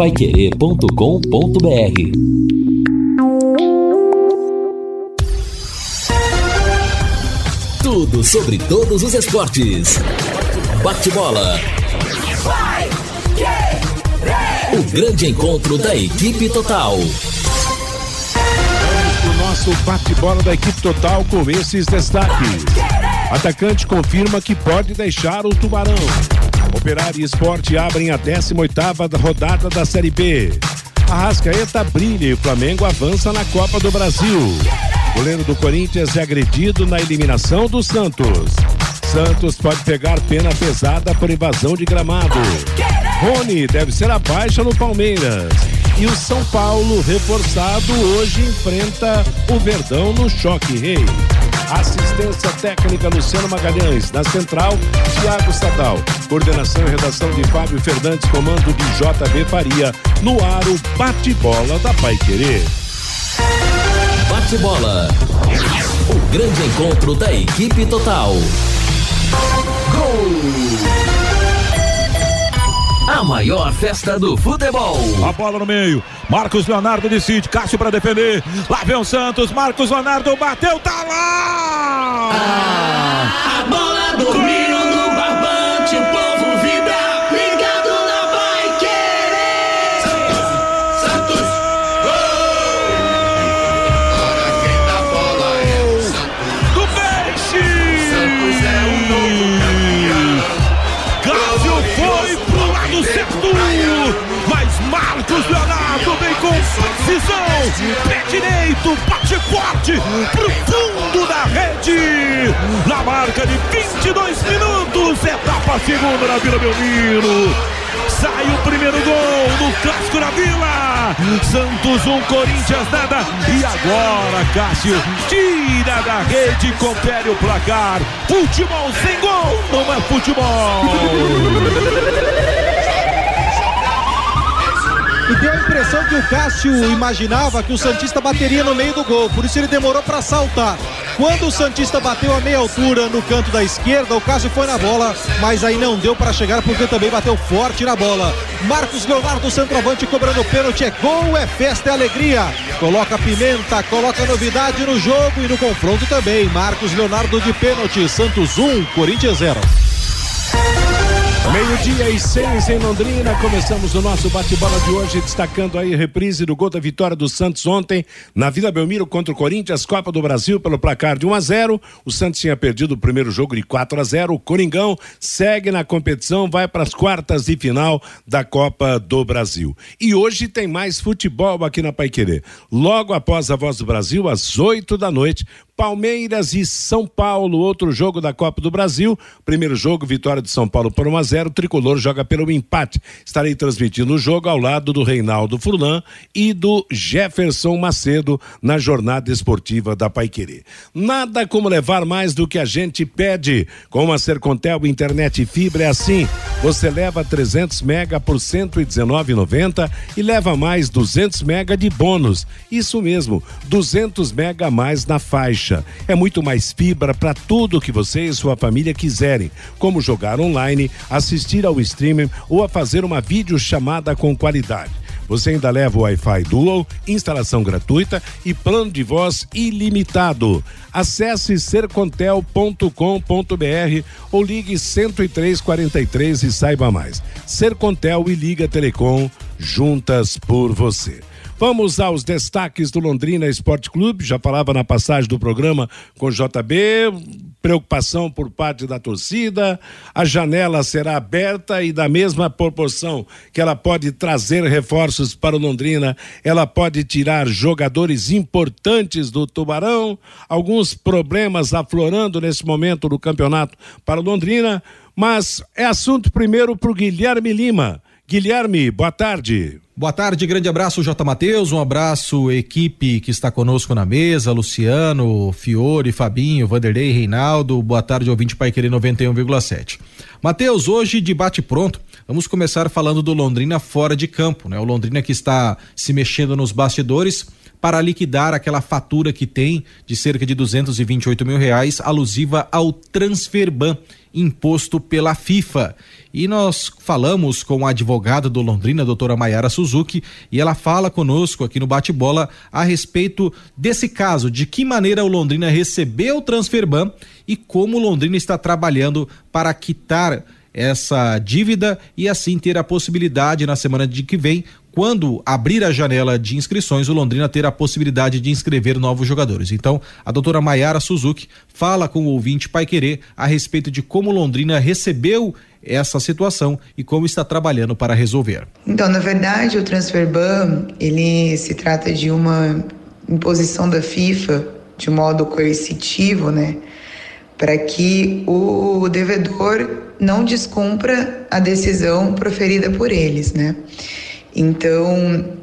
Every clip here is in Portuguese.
paiquerê.com.br Tudo sobre todos os esportes. Bate-bola. O grande encontro da equipe total. Pro nosso bate-bola da equipe total com esses destaques. Atacante confirma que pode deixar o Tubarão. Operário e Esporte abrem a 18ª rodada da Série B. Arrascaeta brilha e o Flamengo avança na Copa do Brasil. Goleiro do Corinthians é agredido na eliminação do Santos. Santos pode pegar pena pesada por invasão de gramado. Rony deve ser a baixa no Palmeiras. E o São Paulo, reforçado, hoje enfrenta o Verdão no Choque Rei. Assistência técnica Luciano Magalhães. Na central, Tiago Sadal. Coordenação e redação de Fábio Fernandes, comando de JB Faria. No ar, o bate-bola da Pai Querer. Bate-bola. O grande encontro da equipe total. Gol! A maior festa do futebol. A bola no meio. Marcos Leonardo decide. Cássio para defender. Lá vem o Santos. Marcos Leonardo bateu. Tá lá! Ah, a bola dormiu precisão. Pé direito. Bate forte. Pro fundo da rede. Na marca de 22 minutos. Etapa segunda na Vila Belmiro. Sai o primeiro gol no clássico na Vila. Santos 1, um, Corinthians nada. E agora, Cássio, tira da rede confere o placar. Futebol sem gol não é futebol. E deu a impressão que o Cássio imaginava que o Santista bateria no meio do gol, por isso ele demorou para saltar. Quando o Santista bateu a meia altura no canto da esquerda, o Cássio foi na bola, mas aí não deu para chegar porque também bateu forte na bola. Marcos Leonardo, centroavante, cobrando pênalti, é gol, é festa, é alegria. Coloca pimenta, coloca novidade no jogo e no confronto também. Marcos Leonardo de pênalti, Santos 1, Corinthians 0. Meio-dia e seis em Londrina, começamos o nosso bate-bola de hoje, destacando aí a reprise do gol da vitória do Santos ontem na Vila Belmiro contra o Corinthians, Copa do Brasil, pelo placar de 1 a 0 O Santos tinha perdido o primeiro jogo de 4 a 0 O Coringão segue na competição, vai para as quartas de final da Copa do Brasil. E hoje tem mais futebol aqui na Paiquerê. Logo após a Voz do Brasil, às 8 da noite, Palmeiras e São Paulo, outro jogo da Copa do Brasil. Primeiro jogo, vitória de São Paulo por 1 a 0 O tricolor joga pelo empate. Estarei transmitindo o jogo ao lado do Reinaldo Furlan e do Jefferson Macedo na jornada esportiva da Paiquerê. Nada como levar mais do que a gente pede. Com a Sercontel Internet e Fibra é assim. Você leva 300 mega por 119,90 e leva mais 200 mega de bônus. Isso mesmo, 200 mega a mais na faixa. É muito mais fibra para tudo que você e sua família quiserem, como jogar online, assistir ao streaming ou a fazer uma videochamada com qualidade. Você ainda leva o Wi-Fi Dual, instalação gratuita e plano de voz ilimitado. Acesse sercontel.com.br ou ligue 10343 e saiba mais. Sercontel e Liga Telecom, juntas por você. Vamos aos destaques do Londrina Esporte Clube. Já falava na passagem do programa com JB, preocupação por parte da torcida. A janela será aberta e da mesma proporção que ela pode trazer reforços para o Londrina, ela pode tirar jogadores importantes do Tubarão. Alguns problemas aflorando nesse momento do campeonato para o Londrina, mas é assunto primeiro para o Guilherme Lima. Guilherme, boa tarde. Boa tarde, grande abraço, J. Matheus. Um abraço, equipe que está conosco na mesa: Luciano, Fiore, Fabinho, Vanderlei, Reinaldo. Boa tarde, ouvinte Pai Querer 91,7. Matheus, hoje debate pronto. Vamos começar falando do Londrina fora de campo, né? O Londrina que está se mexendo nos bastidores para liquidar aquela fatura que tem de cerca de 228 mil reais alusiva ao Transferban imposto pela FIFA. E nós falamos com a advogada do Londrina, a doutora Maiara Suzuki, e ela fala conosco aqui no bate-bola a respeito desse caso, de que maneira o Londrina recebeu o transferban e como o Londrina está trabalhando para quitar essa dívida e assim ter a possibilidade na semana de que vem, quando abrir a janela de inscrições, o Londrina ter a possibilidade de inscrever novos jogadores. Então, a doutora Maiara Suzuki fala com o ouvinte Pai Querer a respeito de como Londrina recebeu essa situação e como está trabalhando para resolver. Então, na verdade, o transfer ban, ele se trata de uma imposição da FIFA de modo coercitivo, né? Para que o devedor não descumpra a decisão proferida por eles, né? Então,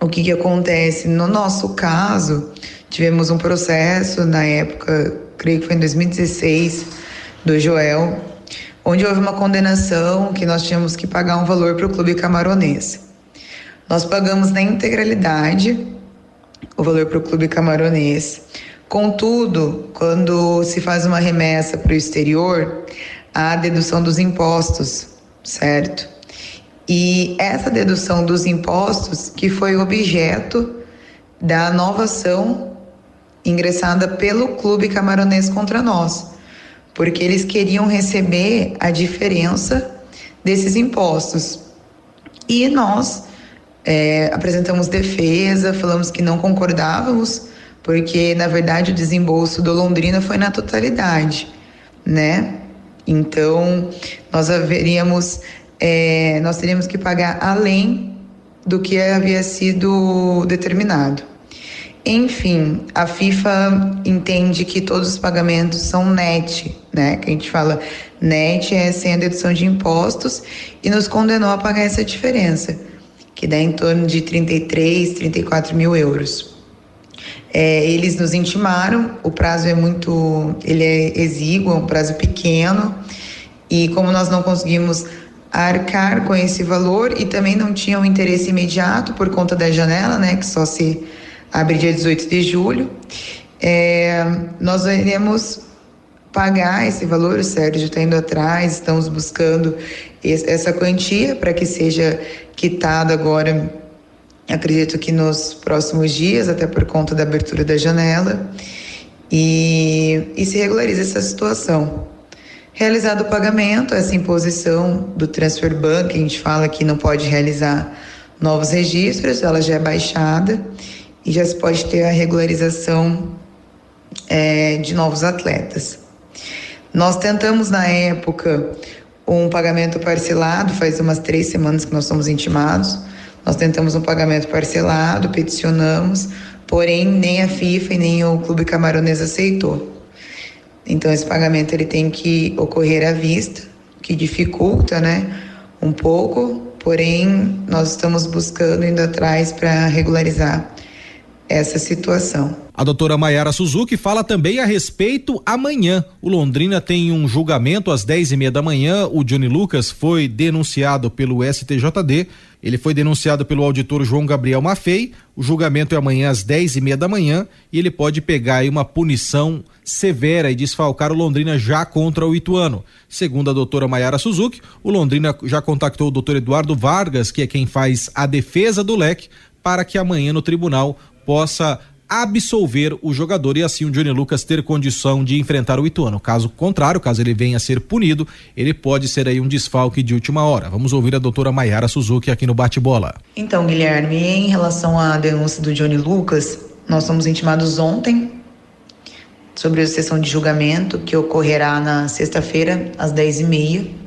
o que que acontece? No nosso caso, tivemos um processo na época, creio que foi em 2016, do Joel, onde houve uma condenação que nós tínhamos que pagar um valor para o clube camaronês. Nós pagamos na integralidade o valor para o clube camaronês. Contudo, quando se faz uma remessa para o exterior, há a dedução dos impostos, certo? E essa dedução dos impostos que foi objeto da nova ação ingressada pelo clube camaronês contra nós, porque eles queriam receber a diferença desses impostos. E nós é, apresentamos defesa, falamos que não concordávamos, porque na verdade o desembolso do Londrina foi na totalidade, né? Então nós haveríamos é, nós teríamos que pagar além do que havia sido determinado. Enfim, a FIFA entende que todos os pagamentos são net, né? Que a gente fala net é sem a dedução de impostos e nos condenou a pagar essa diferença, que dá em torno de 33, 34 mil euros. É, eles nos intimaram, o prazo é muito, ele é exíguo, é um prazo pequeno e como nós não conseguimos arcar com esse valor e também não tinham um interesse imediato por conta da janela, né, que só se abre dia 18 de julho. É, nós iremos pagar esse valor, o Sérgio está indo atrás, estamos buscando essa quantia para que seja quitado agora, acredito que nos próximos dias, até por conta da abertura da janela, e, e se regularize essa situação. Realizado o pagamento, essa imposição do transfer ban, que a gente fala que não pode realizar novos registros, ela já é baixada e já se pode ter a regularização é, de novos atletas. Nós tentamos na época um pagamento parcelado, faz umas três semanas que nós somos intimados. Nós tentamos um pagamento parcelado, peticionamos, porém nem a FIFA e nem o Clube Camaronês aceitou. Então esse pagamento ele tem que ocorrer à vista, que dificulta, né, um pouco, porém nós estamos buscando indo atrás para regularizar essa situação. A doutora Maiara Suzuki fala também a respeito amanhã. O Londrina tem um julgamento às dez e meia da manhã. O Johnny Lucas foi denunciado pelo STJD. Ele foi denunciado pelo auditor João Gabriel Maffei. O julgamento é amanhã às dez e meia da manhã e ele pode pegar aí uma punição severa e desfalcar o Londrina já contra o Ituano. Segundo a doutora Maiara Suzuki, o Londrina já contactou o doutor Eduardo Vargas, que é quem faz a defesa do leque, para que amanhã no tribunal possa absolver o jogador e assim o Johnny Lucas ter condição de enfrentar o Ituano. Caso contrário, caso ele venha a ser punido, ele pode ser aí um desfalque de última hora. Vamos ouvir a doutora Maiara Suzuki aqui no Bate-Bola. Então, Guilherme, em relação à denúncia do Johnny Lucas, nós somos intimados ontem sobre a sessão de julgamento que ocorrerá na sexta-feira, às 10h30.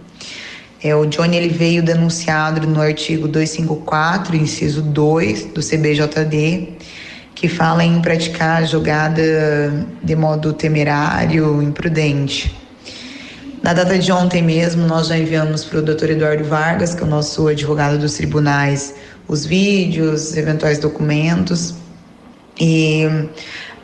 É, o Johnny ele veio denunciado no artigo 254, inciso 2 do CBJD, que fala em praticar jogada de modo temerário, imprudente. Na data de ontem mesmo, nós já enviamos para o doutor Eduardo Vargas, que é o nosso advogado dos tribunais, os vídeos, eventuais documentos. E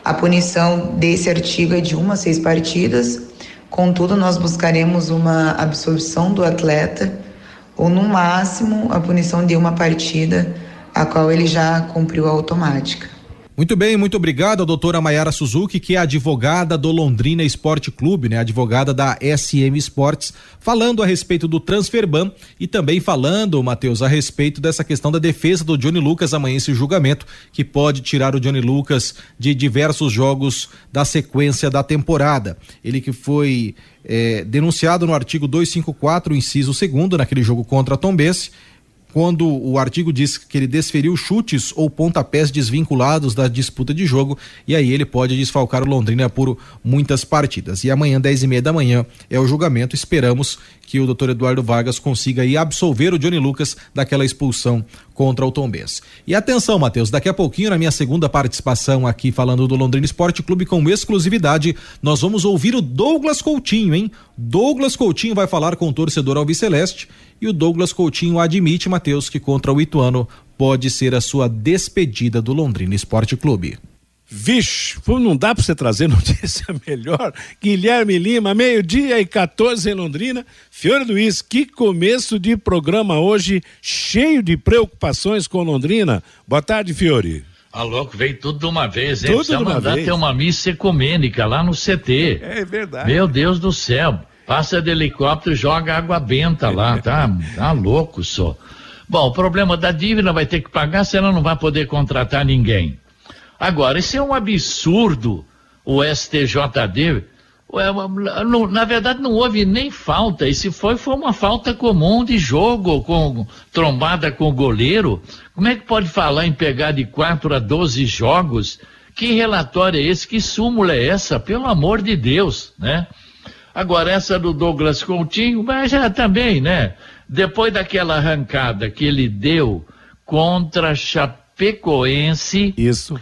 a punição desse artigo é de uma a seis partidas. Contudo, nós buscaremos uma absolvição do atleta, ou no máximo a punição de uma partida, a qual ele já cumpriu a automática. Muito bem, muito obrigado a doutora Mayara Suzuki, que é advogada do Londrina Esporte Clube, né? Advogada da SM Sports, falando a respeito do Transferban e também falando, Matheus, a respeito dessa questão da defesa do Johnny Lucas amanhã esse julgamento que pode tirar o Johnny Lucas de diversos jogos da sequência da temporada. Ele que foi eh, denunciado no artigo 254, inciso segundo, naquele jogo contra a Tombense, quando o artigo diz que ele desferiu chutes ou pontapés desvinculados da disputa de jogo e aí ele pode desfalcar o Londrina por muitas partidas. E amanhã, dez e meia da manhã, é o julgamento. Esperamos que o doutor Eduardo Vargas consiga aí absolver o Johnny Lucas daquela expulsão contra o Tombense. E atenção, Matheus, daqui a pouquinho, na minha segunda participação aqui falando do Londrina Esporte Clube com exclusividade, nós vamos ouvir o Douglas Coutinho, hein? Douglas Coutinho vai falar com o torcedor Alviceleste e o Douglas Coutinho admite, Matheus, que contra o Ituano pode ser a sua despedida do Londrina Esporte Clube. Vixe, não dá para você trazer notícia melhor. Guilherme Lima, meio-dia e 14 em Londrina. Fiore Luiz, que começo de programa hoje, cheio de preocupações com Londrina. Boa tarde, Fiore. Ah, louco, veio tudo de uma vez, hein? Tudo Precisa de uma mandar vez. ter uma missa ecumênica lá no CT. É verdade. Meu Deus do céu. Passa de helicóptero, joga água benta lá, tá? Tá louco só. Bom, o problema da dívida vai ter que pagar, senão não vai poder contratar ninguém. Agora, isso é um absurdo, o STJD. Na verdade, não houve nem falta. E se foi, foi uma falta comum de jogo, com trombada com o goleiro. Como é que pode falar em pegar de 4 a 12 jogos? Que relatório é esse? Que súmula é essa? Pelo amor de Deus, né? Agora, essa do Douglas Coutinho, mas já também, né? Depois daquela arrancada que ele deu contra Chapecoense, Isso.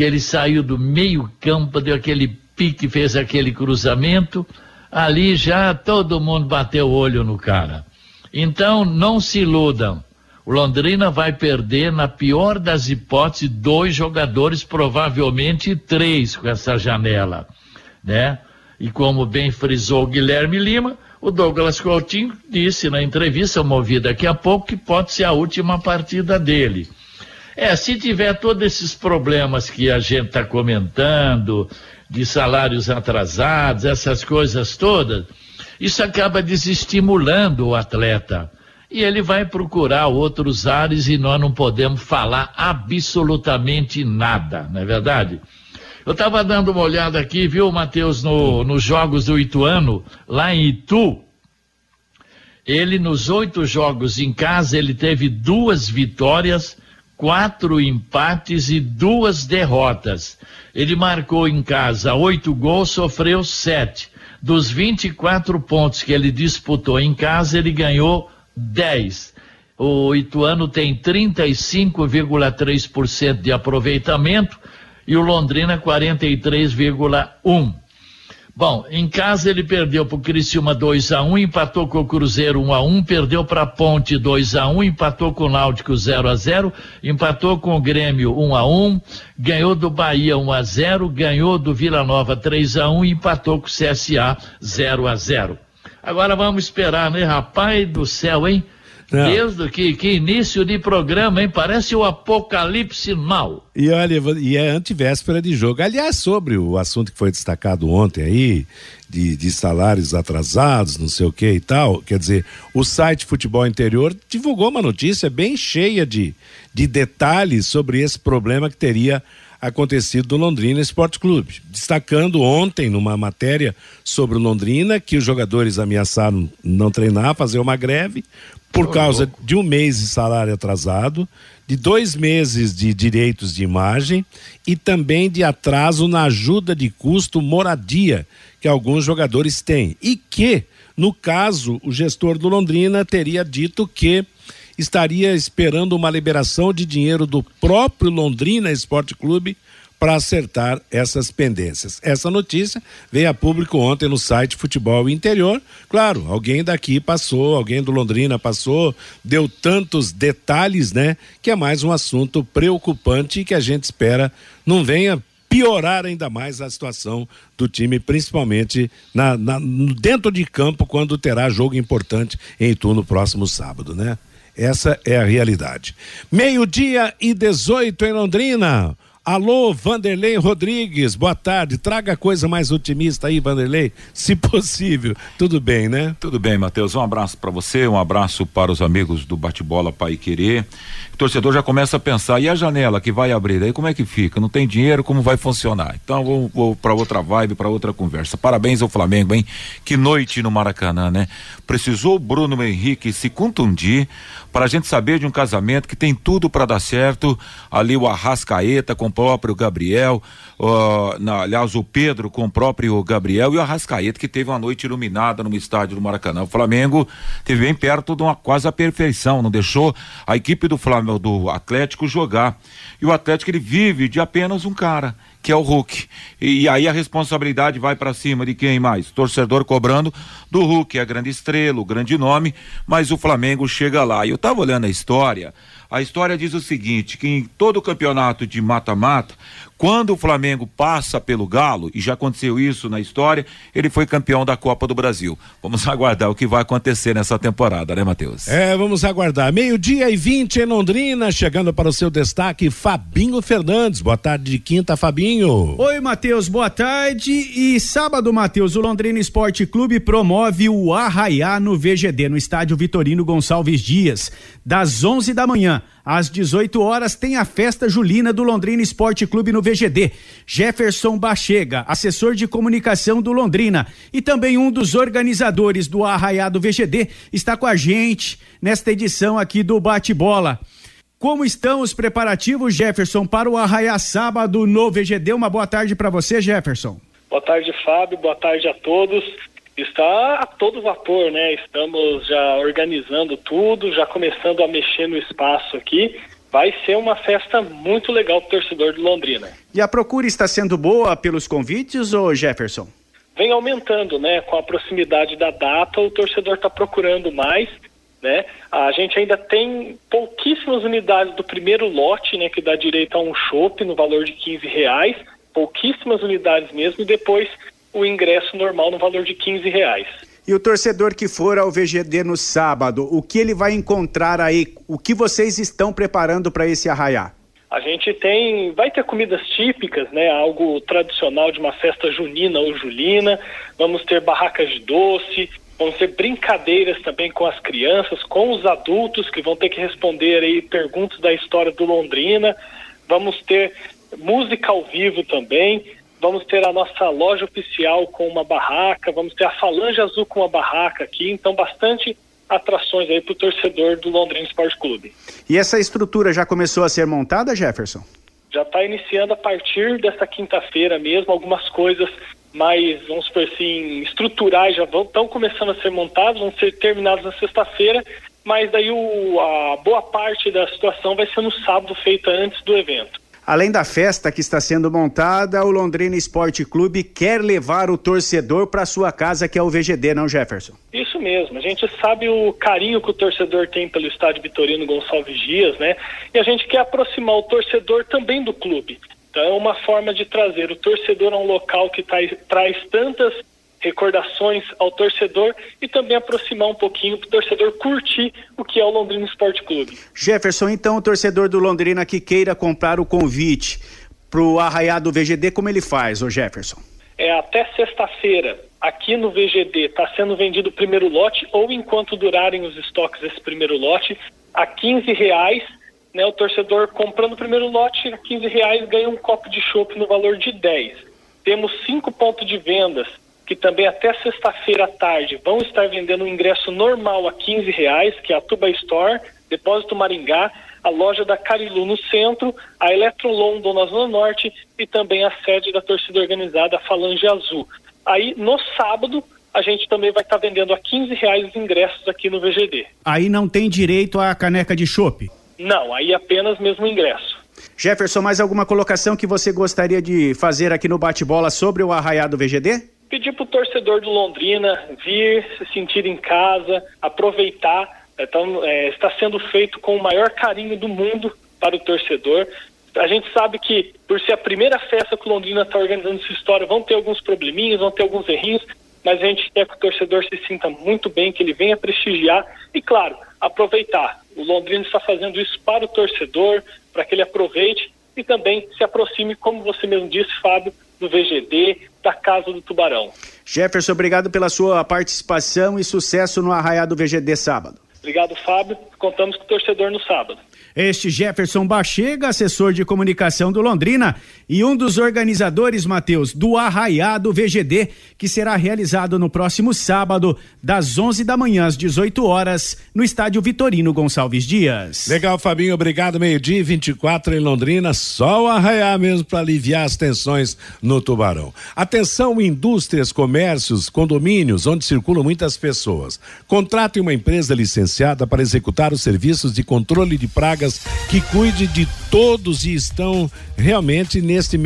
Que ele saiu do meio campo, deu aquele pique, fez aquele cruzamento, ali já todo mundo bateu o olho no cara. Então, não se iludam. O Londrina vai perder, na pior das hipóteses, dois jogadores, provavelmente três com essa janela, né? E como bem frisou o Guilherme Lima, o Douglas Coutinho disse na entrevista, ouvir daqui a pouco, que pode ser a última partida dele. É, se tiver todos esses problemas que a gente está comentando, de salários atrasados, essas coisas todas, isso acaba desestimulando o atleta. E ele vai procurar outros ares e nós não podemos falar absolutamente nada, não é verdade? Eu estava dando uma olhada aqui, viu, Matheus, no, nos jogos do Ituano, lá em Itu. Ele, nos oito jogos em casa, ele teve duas vitórias, quatro empates e duas derrotas. Ele marcou em casa oito gols, sofreu sete. Dos 24 pontos que ele disputou em casa, ele ganhou 10. O Ituano tem 35,3% de aproveitamento e o Londrina 43,1%. Bom, em casa ele perdeu para o Criciúma 2 a 1 empatou com o Cruzeiro 1 a 1 perdeu para a Ponte 2 a 1 empatou com o Náutico 0 a 0 empatou com o Grêmio 1 a 1 ganhou do Bahia 1 a 0 ganhou do Vila Nova 3 a 1 e empatou com o CSA 0 a 0 Agora vamos esperar, né? Rapaz do céu, hein? Não. Deus do que, que início de programa, hein? Parece o apocalipse mal. E olha, e é antivéspera de jogo. Aliás, sobre o assunto que foi destacado ontem aí, de, de salários atrasados, não sei o que e tal, quer dizer, o site Futebol Interior divulgou uma notícia bem cheia de, de detalhes sobre esse problema que teria acontecido do Londrina Esporte Clube, destacando ontem numa matéria sobre o Londrina que os jogadores ameaçaram não treinar, fazer uma greve por causa de um mês de salário atrasado, de dois meses de direitos de imagem e também de atraso na ajuda de custo moradia que alguns jogadores têm. E que, no caso, o gestor do Londrina teria dito que estaria esperando uma liberação de dinheiro do próprio Londrina Esporte Clube para acertar essas pendências. Essa notícia veio a público ontem no site Futebol Interior. Claro, alguém daqui passou, alguém do Londrina passou, deu tantos detalhes, né? Que é mais um assunto preocupante que a gente espera não venha piorar ainda mais a situação do time, principalmente na, na- dentro de campo, quando terá jogo importante em Itu no próximo sábado, né? Essa é a realidade. Meio-dia e 18 em Londrina. Alô, Vanderlei Rodrigues, boa tarde. Traga coisa mais otimista aí, Vanderlei, se possível. Tudo bem, né? Tudo bem, Matheus. Um abraço para você, um abraço para os amigos do Bate-Bola Pai Querer. O torcedor já começa a pensar, e a janela que vai abrir, aí como é que fica? Não tem dinheiro, como vai funcionar? Então vou, vou para outra vibe, para outra conversa. Parabéns ao Flamengo, hein? Que noite no Maracanã, né? Precisou Bruno Henrique se contundir para a gente saber de um casamento que tem tudo para dar certo. Ali o Arrascaeta com o próprio Gabriel, uh, na, aliás, o Pedro com o próprio Gabriel e o Arrascaeta que teve uma noite iluminada no estádio do Maracanã. O Flamengo teve bem perto de uma quase a perfeição, não deixou a equipe do Flamengo, do Atlético jogar. E o Atlético ele vive de apenas um cara que é o Hulk. E, e aí a responsabilidade vai para cima de quem mais? Torcedor cobrando do Hulk, é a grande estrela, o grande nome, mas o Flamengo chega lá. E eu tava olhando a história, a história diz o seguinte, que em todo campeonato de mata-mata, quando o Flamengo passa pelo Galo, e já aconteceu isso na história, ele foi campeão da Copa do Brasil. Vamos aguardar o que vai acontecer nessa temporada, né, Matheus? É, vamos aguardar. Meio-dia e 20 em Londrina, chegando para o seu destaque, Fabinho Fernandes. Boa tarde de quinta, Fabinho. Oi, Matheus, boa tarde. E sábado, Matheus, o Londrina Esporte Clube promove o Arraiá no VGD, no estádio Vitorino Gonçalves Dias, das 11 da manhã às 18 horas tem a festa julina do Londrina Esporte Clube no VGD. Jefferson Bachega, assessor de comunicação do Londrina e também um dos organizadores do Arraiado VGD, está com a gente nesta edição aqui do Bate-Bola. Como estão os preparativos, Jefferson, para o Arraiá sábado no VGD? Uma boa tarde para você, Jefferson. Boa tarde, Fábio. Boa tarde a todos está a todo vapor, né? Estamos já organizando tudo, já começando a mexer no espaço aqui. Vai ser uma festa muito legal para o torcedor de Londrina. E a procura está sendo boa pelos convites, ou Jefferson? Vem aumentando, né? Com a proximidade da data, o torcedor está procurando mais, né? A gente ainda tem pouquíssimas unidades do primeiro lote, né? Que dá direito a um chopp no valor de 15 reais, pouquíssimas unidades mesmo, e depois o ingresso normal no valor de 15 reais. E o torcedor que for ao VGD no sábado, o que ele vai encontrar aí? O que vocês estão preparando para esse arraiá? A gente tem, vai ter comidas típicas, né? Algo tradicional de uma festa junina ou julina. Vamos ter barracas de doce, vamos ter brincadeiras também com as crianças, com os adultos que vão ter que responder aí perguntas da história do Londrina. Vamos ter música ao vivo também vamos ter a nossa loja oficial com uma barraca, vamos ter a Falange Azul com uma barraca aqui, então bastante atrações aí para o torcedor do Londrina Esporte Clube. E essa estrutura já começou a ser montada, Jefferson? Já está iniciando a partir desta quinta-feira mesmo, algumas coisas mais, vamos por assim, estruturais já estão começando a ser montadas, vão ser terminadas na sexta-feira, mas daí o, a boa parte da situação vai ser no sábado, feita antes do evento. Além da festa que está sendo montada, o Londrina Esporte Clube quer levar o torcedor para sua casa, que é o VGD, não, Jefferson? Isso mesmo. A gente sabe o carinho que o torcedor tem pelo estádio Vitorino Gonçalves Dias, né? E a gente quer aproximar o torcedor também do clube. Então é uma forma de trazer o torcedor a um local que traz, traz tantas recordações ao torcedor e também aproximar um pouquinho para o torcedor curtir o que é o Londrina Esporte Clube. Jefferson, então o torcedor do Londrina que queira comprar o convite para o Arraiado VGD, como ele faz, o Jefferson? É até sexta-feira. Aqui no VGD está sendo vendido o primeiro lote ou enquanto durarem os estoques desse primeiro lote a 15 reais. Né, o torcedor comprando o primeiro lote a 15 reais ganha um copo de chopp no valor de 10. Temos cinco pontos de vendas que também até sexta-feira à tarde vão estar vendendo um ingresso normal a 15 reais, que é a Tuba Store, Depósito Maringá, a loja da Carilu no centro, a Eletro London na Zona Norte e também a sede da torcida organizada Falange Azul. Aí no sábado a gente também vai estar vendendo a 15 reais os ingressos aqui no VGD. Aí não tem direito à caneca de chopp? Não, aí apenas mesmo ingresso. Jefferson, mais alguma colocação que você gostaria de fazer aqui no bate-bola sobre o arraiado VGD? Pedir para o torcedor do Londrina vir, se sentir em casa, aproveitar. Então, é, está sendo feito com o maior carinho do mundo para o torcedor. A gente sabe que, por ser a primeira festa que o Londrina está organizando essa história, vão ter alguns probleminhas, vão ter alguns errinhos, mas a gente quer que o torcedor se sinta muito bem, que ele venha prestigiar e, claro, aproveitar. O Londrina está fazendo isso para o torcedor, para que ele aproveite e também se aproxime, como você mesmo disse, Fábio, do VGD, da Casa do Tubarão. Jefferson, obrigado pela sua participação e sucesso no Arraiá do VGD sábado. Obrigado, Fábio. Contamos com o torcedor no sábado. Este Jefferson Bachega, assessor de comunicação do Londrina e um dos organizadores, Matheus, do Arraiá do VGD, que será realizado no próximo sábado, das 11 da manhã às 18 horas, no estádio Vitorino Gonçalves Dias. Legal, Fabinho, obrigado. Meio-dia 24 em Londrina, só o Arraiá mesmo para aliviar as tensões no Tubarão. Atenção, indústrias, comércios, condomínios, onde circulam muitas pessoas. Contrate uma empresa licenciada para executar os serviços de controle de pragas que cuide de todos e estão realmente neste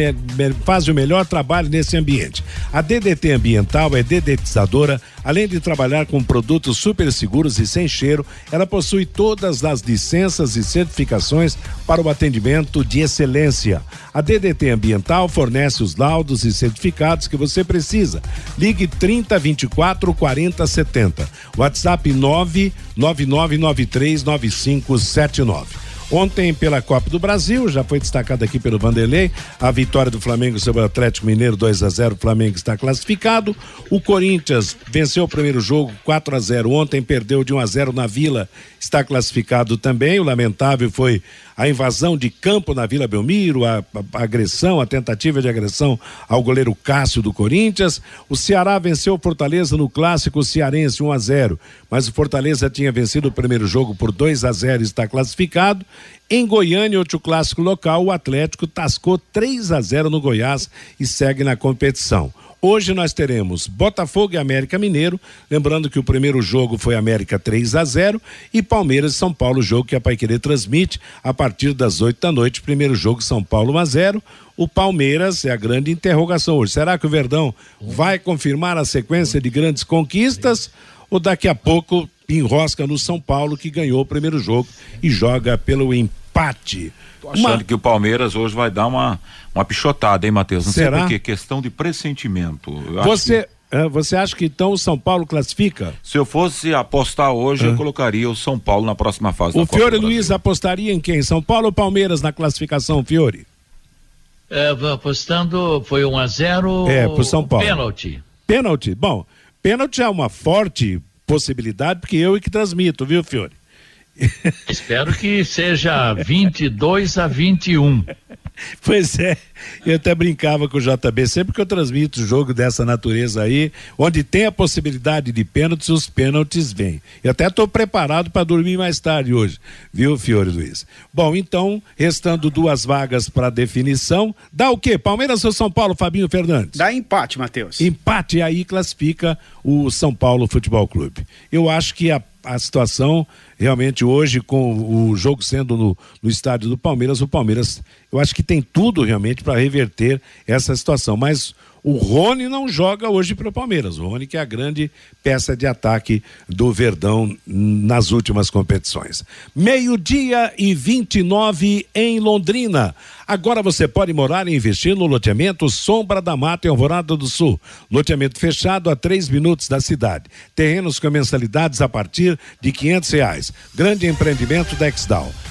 faz o melhor trabalho nesse ambiente. A DDT Ambiental é dedetizadora, além de trabalhar com produtos super seguros e sem cheiro, ela possui todas as licenças e certificações para o atendimento de excelência. A DDT Ambiental fornece os laudos e certificados que você precisa. Ligue 30 24 40 70. WhatsApp 99993 9579. Ontem, pela Copa do Brasil, já foi destacado aqui pelo Vanderlei, a vitória do Flamengo sobre o Atlético Mineiro 2 a 0 o Flamengo está classificado. O Corinthians venceu o primeiro jogo 4 a 0 ontem, perdeu de 1 a 0 na Vila, está classificado também. O lamentável foi a invasão de campo na Vila Belmiro, a, a, a, agressão, a tentativa de agressão ao goleiro Cássio do Corinthians. O Ceará venceu o Fortaleza no clássico cearense 1 a 0, mas o Fortaleza tinha vencido o primeiro jogo por 2 a 0 e está classificado. Em Goiânia, outro clássico local, o Atlético tascou 3 a 0 no Goiás e segue na competição. Hoje nós teremos Botafogo e América Mineiro, lembrando que o primeiro jogo foi América 3 a 0 e Palmeiras e São Paulo, jogo que a Paiquerê transmite a partir das 8 da noite. Primeiro jogo São Paulo 1 a 0. O Palmeiras é a grande interrogação hoje. Será que o Verdão vai confirmar a sequência de grandes conquistas ou daqui a pouco enrosca no São Paulo que ganhou o primeiro jogo e joga pelo empate? Tô achando uma... que o Palmeiras hoje vai dar uma, uma pichotada, hein, Matheus? Não Será? sei por quê, questão de pressentimento. Eu Você, que... é, você acha que então o São Paulo classifica? Se eu fosse apostar hoje, é. eu colocaria o São Paulo na próxima fase. O Fiore Luiz apostaria em quem? São Paulo ou Palmeiras na classificação, Fiore? É, apostando, foi 1 a 0 É, pro São Paulo. Pênalti. Pênalti. Bom, pênalti é uma forte possibilidade, porque eu e que transmito, viu, Fiore? Espero que seja 22 a 21. Pois é, eu até brincava com o JB, sempre que eu transmito jogo dessa natureza aí, onde tem a possibilidade de pênaltis, os pênaltis vêm. Eu até estou preparado para dormir mais tarde hoje, viu, Fiore Luiz? Bom, então, restando duas vagas para definição, dá o quê? Palmeiras ou São Paulo, Fabinho Fernandes? Dá empate, Matheus. Empate, aí classifica o São Paulo Futebol Clube. Eu acho que a a situação realmente hoje com o jogo sendo no, no estádio do Palmeiras, o Palmeiras, eu acho que tem tudo realmente para reverter essa situação, mas o Rony não joga hoje para o Palmeiras. O Rony que é a grande peça de ataque do Verdão nas últimas competições. Meio-dia e 29 em Londrina. Agora você pode morar e investir no loteamento Sombra da Mata em Alvorada do Sul. Loteamento fechado a três minutos da cidade. Terrenos com mensalidades a partir de quinhentos reais. Grande empreendimento da.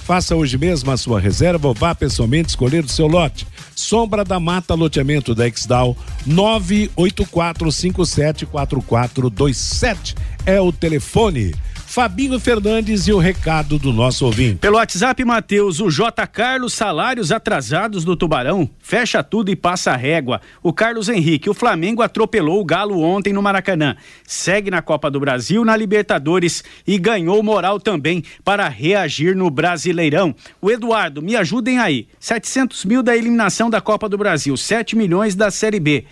Faça hoje mesmo a sua reserva ou vá pessoalmente escolher o seu lote. Sombra da Mata, loteamento da Exdal, 984574427 é o telefone. Fabinho Fernandes e o recado do nosso ouvinte. Pelo WhatsApp, Matheus, o J. Carlos, salários atrasados do Tubarão, fecha tudo e passa a régua. O Carlos Henrique, o Flamengo atropelou o Galo ontem no Maracanã. Segue na Copa do Brasil, na Libertadores e ganhou moral também para reagir no Brasileirão. O Eduardo, me ajudem aí. 700 mil da eliminação da Copa do Brasil, 7 milhões da Série B.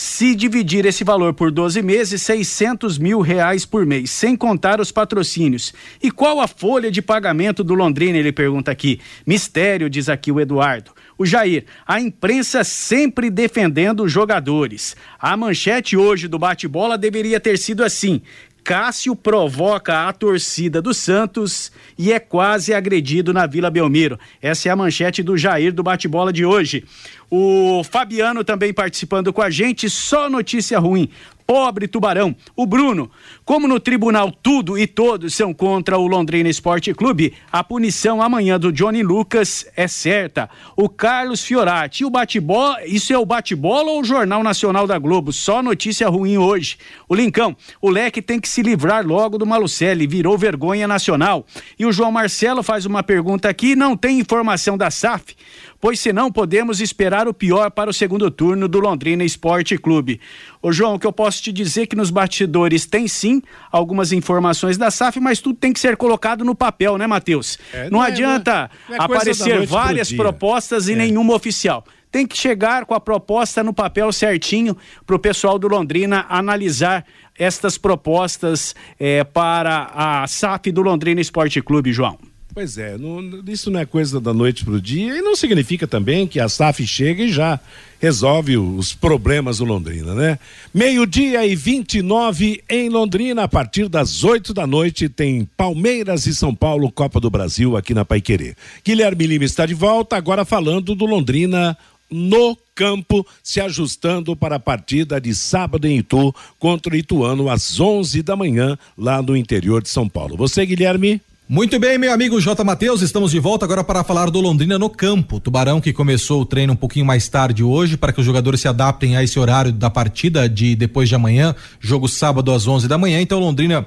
Se dividir esse valor por 12 meses, 600 mil reais por mês, sem contar os patrocínios. E qual a folha de pagamento do Londrina? Ele pergunta aqui. Mistério, diz aqui o Eduardo. O Jair, a imprensa sempre defendendo os jogadores. A manchete hoje do bate-bola deveria ter sido assim: Cássio provoca a torcida do Santos e é quase agredido na Vila Belmiro. Essa é a manchete do Jair do bate-bola de hoje. O Fabiano também participando com a gente, só notícia ruim. Pobre Tubarão. O Bruno, como no tribunal tudo e todos são contra o Londrina Esporte Clube, a punição amanhã do Johnny Lucas é certa. O Carlos Fiorati, o bate-bola, isso é o bate-bola ou o Jornal Nacional da Globo? Só notícia ruim hoje. O Lincão, o Leque tem que se livrar logo do Malucelli, virou vergonha nacional. E o João Marcelo faz uma pergunta aqui, não tem informação da SAF pois senão podemos esperar o pior para o segundo turno do Londrina Esporte Clube. Ô João, o que eu posso te dizer é que nos bastidores tem sim algumas informações da SAF, mas tudo tem que ser colocado no papel, né, Matheus? É, não, não, é, adianta não é, aparecer várias propostas e é. nenhuma oficial tem que chegar com a proposta no papel certinho para o pessoal do Londrina analisar estas propostas é, para a SAF do Londrina Esporte Clube, João. Pois é, não, isso não é coisa da noite para o dia e não significa também que a SAF chega e já resolve os problemas do Londrina, né? Meio-dia e 29 em Londrina, a partir das 8 da noite, tem Palmeiras e São Paulo, Copa do Brasil, aqui na Paiquerê. Guilherme Lima está de volta, agora falando do Londrina no campo, se ajustando para a partida de sábado em Itu contra o Ituano às 11 da manhã, lá no interior de São Paulo. Você, Guilherme? Muito bem, meu amigo J. Matheus, estamos de volta agora para falar do Londrina no campo. Tubarão que começou o treino um pouquinho mais tarde hoje para que os jogadores se adaptem a esse horário da partida de depois de amanhã, jogo sábado às 11 da manhã. Então, Londrina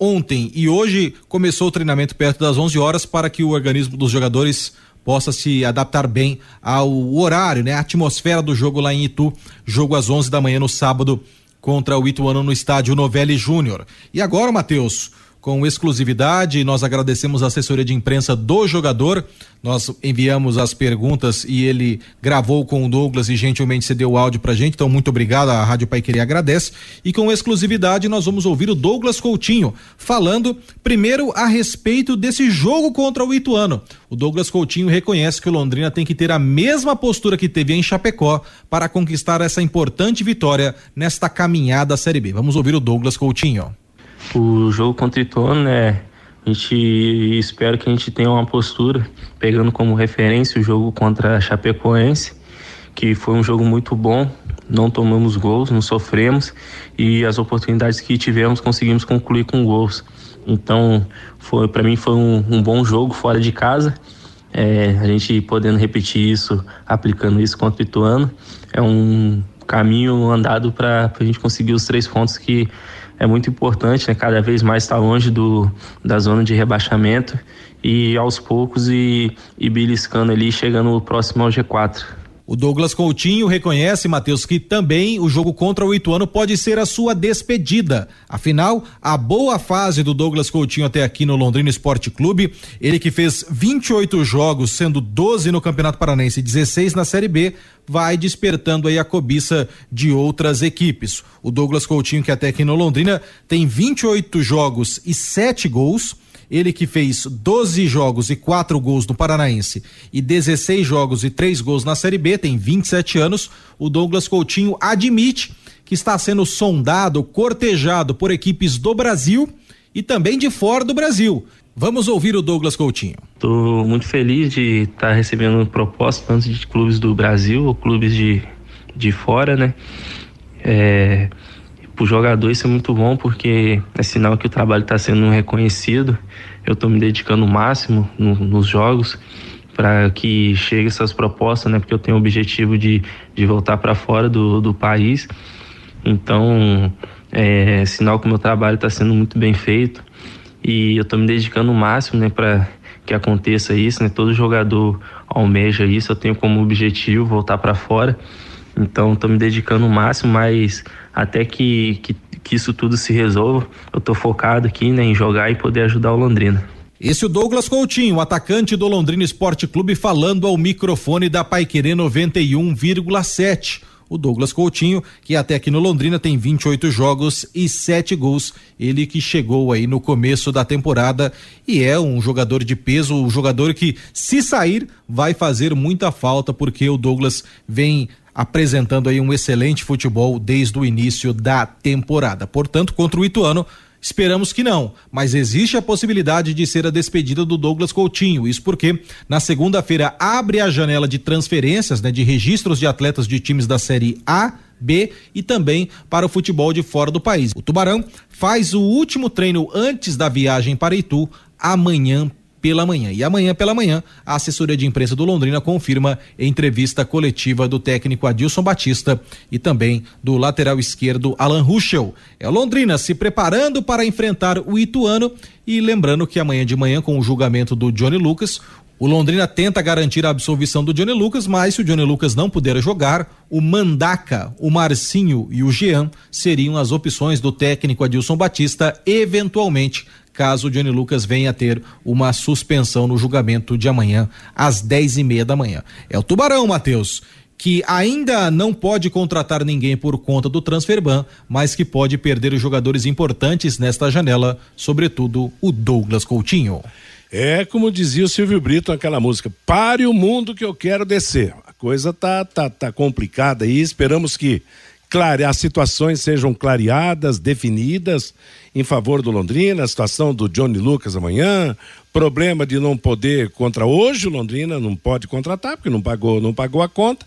ontem e hoje começou o treinamento perto das 11 horas para que o organismo dos jogadores possa se adaptar bem ao horário, né? A atmosfera do jogo lá em Itu, jogo às 11 da manhã no sábado contra o Ituano no estádio Novelli Júnior. E agora, Matheus, com exclusividade. Nós agradecemos a assessoria de imprensa do jogador. Nós enviamos as perguntas e ele gravou com o Douglas e gentilmente cedeu o áudio pra gente. Então, muito obrigado. A Rádio Pai Querer agradece. E com exclusividade, nós vamos ouvir o Douglas Coutinho falando primeiro a respeito desse jogo contra o Ituano. O Douglas Coutinho reconhece que o Londrina tem que ter a mesma postura que teve em Chapecó para conquistar essa importante vitória nesta caminhada à Série B. Vamos ouvir o Douglas Coutinho o jogo contra o Ituano, né? A gente espera que a gente tenha uma postura, pegando como referência o jogo contra a Chapecoense, que foi um jogo muito bom, não tomamos gols, não sofremos e as oportunidades que tivemos conseguimos concluir com gols. Então, foi para mim foi um, um, bom jogo fora de casa. É, a gente podendo repetir isso, aplicando isso contra o Ituano, é um caminho andado para a gente conseguir os três pontos que é muito importante, né? Cada vez mais estar tá longe do, da zona de rebaixamento e aos poucos e, e beliscando ali, chegando próximo ao G4. O Douglas Coutinho reconhece, Matheus, que também o jogo contra o Ituano pode ser a sua despedida. Afinal, a boa fase do Douglas Coutinho até aqui no Londrina Esporte Clube, ele que fez 28 jogos, sendo 12 no Campeonato Paranense e 16 na Série B, vai despertando aí a cobiça de outras equipes. O Douglas Coutinho, que até aqui no Londrina tem 28 jogos e 7 gols ele que fez 12 jogos e 4 gols no Paranaense e 16 jogos e 3 gols na Série B, tem 27 anos. O Douglas Coutinho admite que está sendo sondado, cortejado por equipes do Brasil e também de fora do Brasil. Vamos ouvir o Douglas Coutinho. Estou muito feliz de estar tá recebendo propostas de clubes do Brasil ou clubes de, de fora, né? É, para o jogador isso é muito bom porque é sinal que o trabalho está sendo reconhecido. Eu estou me dedicando o máximo no, nos jogos para que chegue essas propostas, né? Porque eu tenho o objetivo de, de voltar para fora do, do país. Então, é sinal que o meu trabalho está sendo muito bem feito e eu estou me dedicando o máximo, né? Para que aconteça isso, né? Todo jogador almeja isso. Eu tenho como objetivo voltar para fora. Então, estou me dedicando o máximo, mas até que, que, que isso tudo se resolva, eu estou focado aqui né, em jogar e poder ajudar o Londrina. Esse é o Douglas Coutinho, atacante do Londrina Esporte Clube, falando ao microfone da Paiquerê 91,7 o Douglas Coutinho, que até aqui no Londrina tem 28 jogos e 7 gols. Ele que chegou aí no começo da temporada e é um jogador de peso, um jogador que, se sair, vai fazer muita falta, porque o Douglas vem apresentando aí um excelente futebol desde o início da temporada. Portanto, contra o Ituano, Esperamos que não, mas existe a possibilidade de ser a despedida do Douglas Coutinho. Isso porque na segunda-feira abre a janela de transferências, né, de registros de atletas de times da Série A B e também para o futebol de fora do país. O Tubarão faz o último treino antes da viagem para Itu amanhã pela manhã. E amanhã pela manhã, a assessoria de imprensa do Londrina confirma entrevista coletiva do técnico Adilson Batista e também do lateral esquerdo Alan Ruschel. É Londrina se preparando para enfrentar o Ituano e lembrando que amanhã de manhã com o julgamento do Johnny Lucas, o Londrina tenta garantir a absolvição do Johnny Lucas, mas se o Johnny Lucas não puder jogar, o Mandaca, o Marcinho e o Jean seriam as opções do técnico Adilson Batista, eventualmente caso o Johnny Lucas venha a ter uma suspensão no julgamento de amanhã, às dez e meia da manhã. É o Tubarão, Matheus, que ainda não pode contratar ninguém por conta do transferban, mas que pode perder os jogadores importantes nesta janela, sobretudo o Douglas Coutinho. É como dizia o Silvio Brito naquela música, pare o mundo que eu quero descer. A coisa tá, tá, tá complicada aí, esperamos que clare, as situações sejam clareadas, definidas em favor do Londrina, a situação do Johnny Lucas amanhã, problema de não poder contra hoje o Londrina não pode contratar porque não pagou, não pagou a conta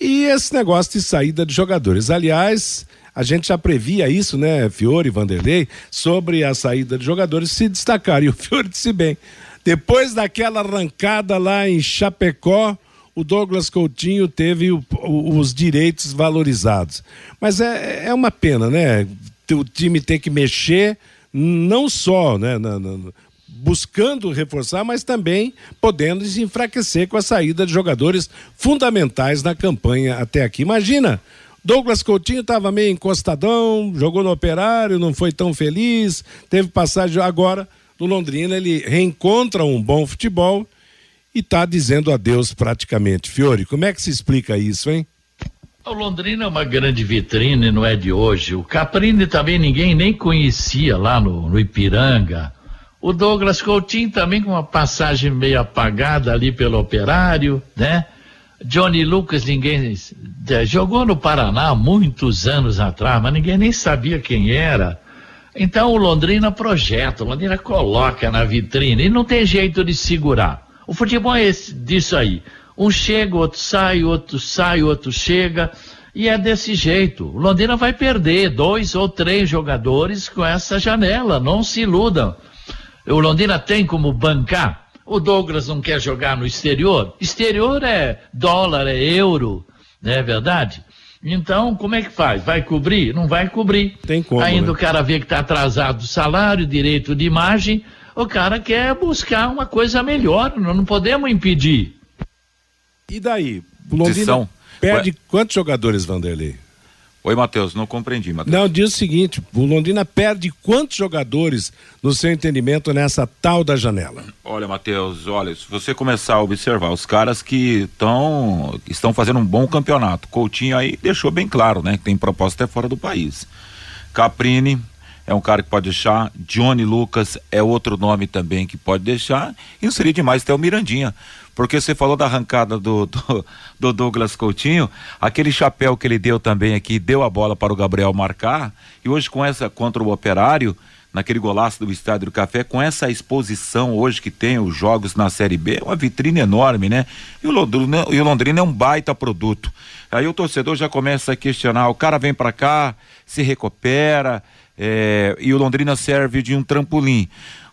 e esse negócio de saída de jogadores. Aliás, a gente já previa isso, né, Fiore e Vanderlei, sobre a saída de jogadores se destacar. E o Fiore disse bem, depois daquela arrancada lá em Chapecó, o Douglas Coutinho teve o, o, os direitos valorizados. Mas é, é uma pena, né? O time ter que mexer, não só né, na, na, buscando reforçar, mas também podendo se enfraquecer com a saída de jogadores fundamentais na campanha até aqui. Imagina, Douglas Coutinho estava meio encostadão, jogou no Operário, não foi tão feliz, teve passagem agora no Londrina, ele reencontra um bom futebol e está dizendo adeus praticamente. Fiore, como é que se explica isso, hein? O Londrina é uma grande vitrine, não é de hoje. O Caprini também ninguém nem conhecia lá no, no Ipiranga. O Douglas Coutinho também com uma passagem meio apagada ali pelo operário, né? Johnny Lucas, ninguém. É, jogou no Paraná muitos anos atrás, mas ninguém nem sabia quem era. Então o Londrina projeta, o Londrina coloca na vitrine e não tem jeito de segurar. O futebol é esse, disso aí. Um chega, outro sai, outro sai, outro chega. E é desse jeito. O Londrina vai perder dois ou três jogadores com essa janela. Não se iludam. O Londrina tem como bancar. O Douglas não quer jogar no exterior. Exterior é dólar, é euro. Não é verdade? Então, como é que faz? Vai cobrir? Não vai cobrir. Tem como. Ainda né? o cara vê que está atrasado o salário, direito de imagem o cara quer buscar uma coisa melhor, nós não podemos impedir. E daí? O Londrina perde Ué. quantos jogadores, Vanderlei? Oi, Matheus, não compreendi, Matheus. Não, diz o seguinte: o Londrina perde quantos jogadores, no seu entendimento, nessa tal da janela? Olha, Matheus, olha, se você começar a observar os caras que estão estão fazendo um bom campeonato, Coutinho aí deixou bem claro, né, que tem proposta até fora do país. Caprini é um cara que pode deixar, Johnny Lucas é outro nome também que pode deixar, e não seria demais ter o Mirandinha, porque você falou da arrancada do, do, do Douglas Coutinho, aquele chapéu que ele deu também aqui, deu a bola para o Gabriel marcar, e hoje com essa contra o Operário, naquele golaço do Estádio do Café, com essa exposição hoje que tem os jogos na Série B, é uma vitrine enorme, né? E o Londrina, e o Londrina é um baita produto. Aí o torcedor já começa a questionar, o cara vem para cá, se recupera, é, e o Londrina serve de um trampolim.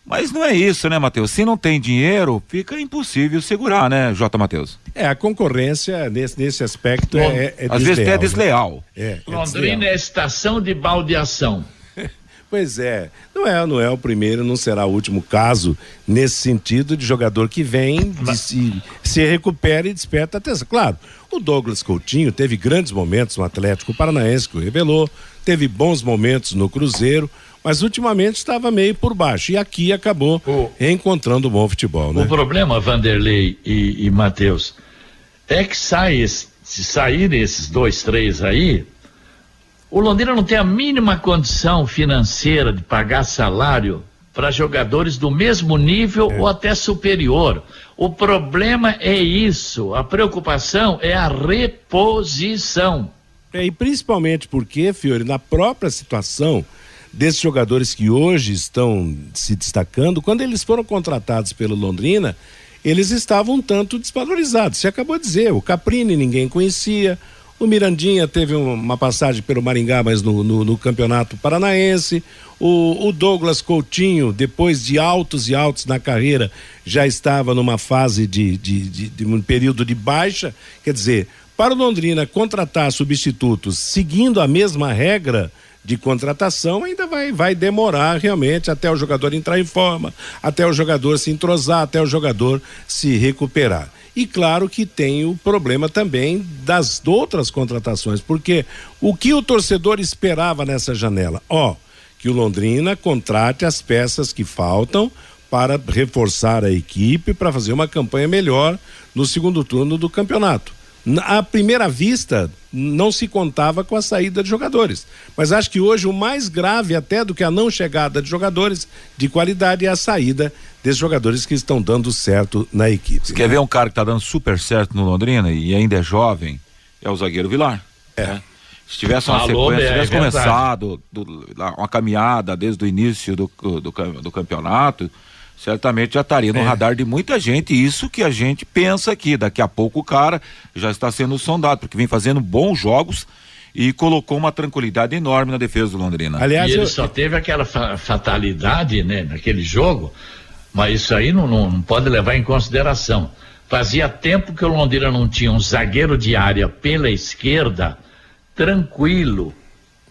Mas não é isso, né, Matheus? Se não tem dinheiro, fica impossível segurar, né, J. Matheus? É, a concorrência nesse, nesse aspecto é, é Às vezes até é desleal. É, é Londrina desleal. é estação de baldeação. Pois é, não é, não é o primeiro, não será o último caso nesse sentido de jogador que vem, de se, se recupera e desperta atenção. Claro, o Douglas Coutinho teve grandes momentos no Atlético Paranaense, que o revelou, teve bons momentos no Cruzeiro, mas ultimamente estava meio por baixo. E aqui acabou reencontrando o bom futebol, né? O problema, Vanderlei e, e Matheus, é que sai se saírem esses dois, três aí, o Londrina não tem a mínima condição financeira de pagar salário para jogadores do mesmo nível ou até superior. O problema é isso. A preocupação é a reposição. É, e principalmente porque, Fiore, na própria situação desses jogadores que hoje estão se destacando, quando eles foram contratados pelo Londrina, eles estavam um tanto desvalorizados. Você acabou de dizer, o Caprini ninguém conhecia, O Mirandinha teve um- uma passagem pelo Maringá, mas no, no- no Campeonato Paranaense. O, o Douglas Coutinho, depois de altos e altos na carreira, já estava numa fase de, de, de- de um período de baixa. Quer dizer, para o Londrina contratar substitutos seguindo a mesma regra de contratação, ainda vai, vai demorar realmente até o jogador entrar em forma, até o jogador se entrosar, até o jogador se recuperar. E claro que tem o problema também das outras contratações, porque o que o torcedor esperava nessa janela? Ó, que o Londrina contrate as peças que faltam para reforçar a equipe para fazer uma campanha melhor no segundo turno do campeonato. À primeira vista, não se contava com a saída de jogadores. Mas acho que hoje o mais grave, até do que a não chegada de jogadores de qualidade, é a saída desses jogadores que estão dando certo na equipe. Você quer ver um cara que tá dando super certo no Londrina e ainda é jovem? É o zagueiro Vilar. É. Se tivesse uma Falou, sequência, se é tivesse verdade. começado do- uma caminhada desde o início do, do campeonato, certamente já estaria no É. radar de muita gente. Isso que a gente pensa aqui. Daqui a pouco o cara já está sendo sondado, porque vem fazendo bons jogos e colocou uma tranquilidade enorme na defesa do Londrina. e ele só teve aquela fa- fatalidade, né, naquele jogo, mas isso aí não, não- não pode levar em consideração. Fazia tempo que o Londrina não tinha um zagueiro de área pela esquerda, tranquilo,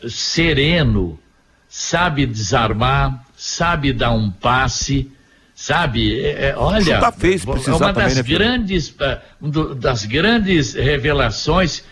sereno, sabe desarmar, sabe dar um passe, sabe? É, é, olha, se é precisar uma também, das né, filho? grandes, do- das grandes revelações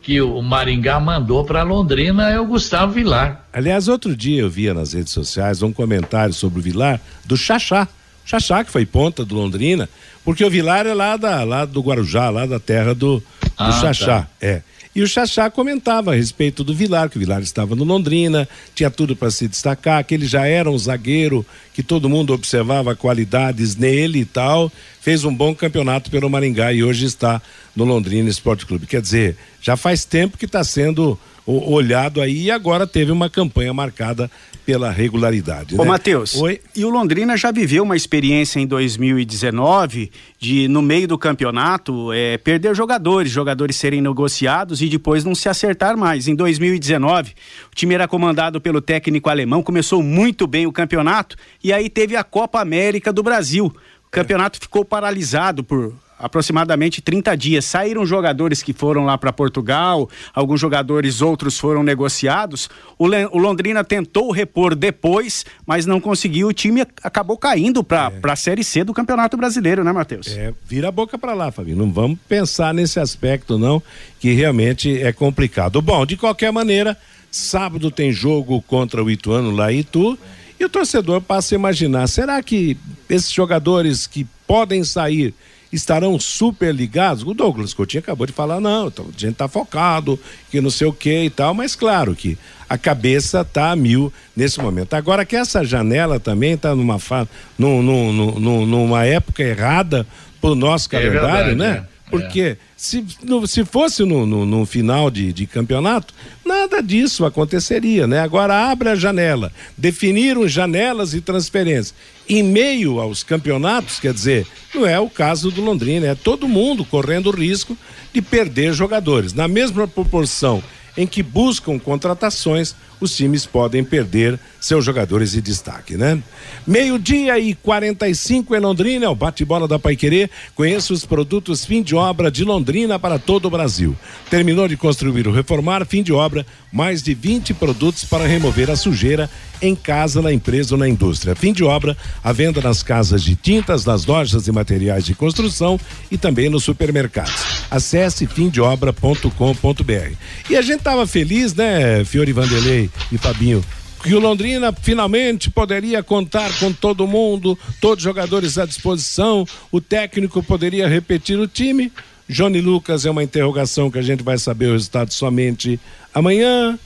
que o Maringá mandou para Londrina é o Gustavo Vilar. Aliás, outro dia eu via nas redes sociais um comentário sobre o Vilar do Xaxá. Xaxá, que foi ponta do Londrina, porque o Vilar é lá, da, lá do Guarujá, lá da terra do, do Ah, Xaxá. tá. É. E o Xaxá comentava a respeito do Vilar, que o Vilar estava no Londrina, tinha tudo para se destacar, que ele já era um zagueiro, que todo mundo observava qualidades nele e tal. Fez um bom campeonato pelo Maringá e hoje está no Londrina Esporte Clube. Quer dizer, já faz tempo que está sendo olhado aí e agora teve uma campanha marcada pela regularidade. Ô, né? Matheus, Oi? e o Londrina já viveu uma experiência em 2019 de, no meio do campeonato, é, perder jogadores, jogadores serem negociados e depois não se acertar mais. Em 2019, o time era comandado pelo técnico alemão, começou muito bem o campeonato e aí teve a Copa América do Brasil. O campeonato ficou paralisado por aproximadamente 30 dias. Saíram jogadores que foram lá para Portugal, alguns jogadores outros foram negociados. O, o Londrina tentou repor depois, mas não conseguiu. O time ac- acabou caindo para a Série C do Campeonato Brasileiro, né, Matheus? É, vira a boca para lá, Fabinho. Não vamos pensar nesse aspecto, não, que realmente é complicado. Bom, de qualquer maneira, sábado tem jogo contra o Ituano lá em Itu. E o torcedor passa a imaginar: será que esses jogadores que podem sair estarão super ligados? O Douglas Coutinho acabou de falar: não, a gente está focado, que não sei o que e tal, mas claro que a cabeça tá a mil nesse momento. Agora que essa janela também está numa, fa... num, num, num- num- numa época errada pro nosso É calendário, verdade, né? é. Porque se, no- se fosse no, no- no final de, de campeonato, nada disso aconteceria, né? Agora abre a janela, definiram janelas e transferências. Em meio aos campeonatos, quer dizer, não é o caso do Londrina, é todo mundo correndo o risco de perder jogadores. Na mesma proporção em que buscam contratações, os times podem perder seus jogadores de destaque, né? Meio-dia e 45 em Londrina, é o bate-bola da Paiquerê. Conheça os produtos fim de obra de Londrina para todo o Brasil. Terminou de construir ou reformar, fim de obra, mais de 20 produtos para remover a sujeira em casa, na empresa ou na indústria. Fim de obra, a venda nas casas de tintas, nas lojas de materiais de construção e também nos supermercados. Acesse fimdeobra.com.br. E a gente estava feliz, né, Fiore Vanderlei e Fabinho, que o Londrina finalmente poderia contar com todo mundo, todos os jogadores à disposição, o técnico poderia repetir o time. Johnny Lucas é uma interrogação que a gente vai saber o resultado somente amanhã.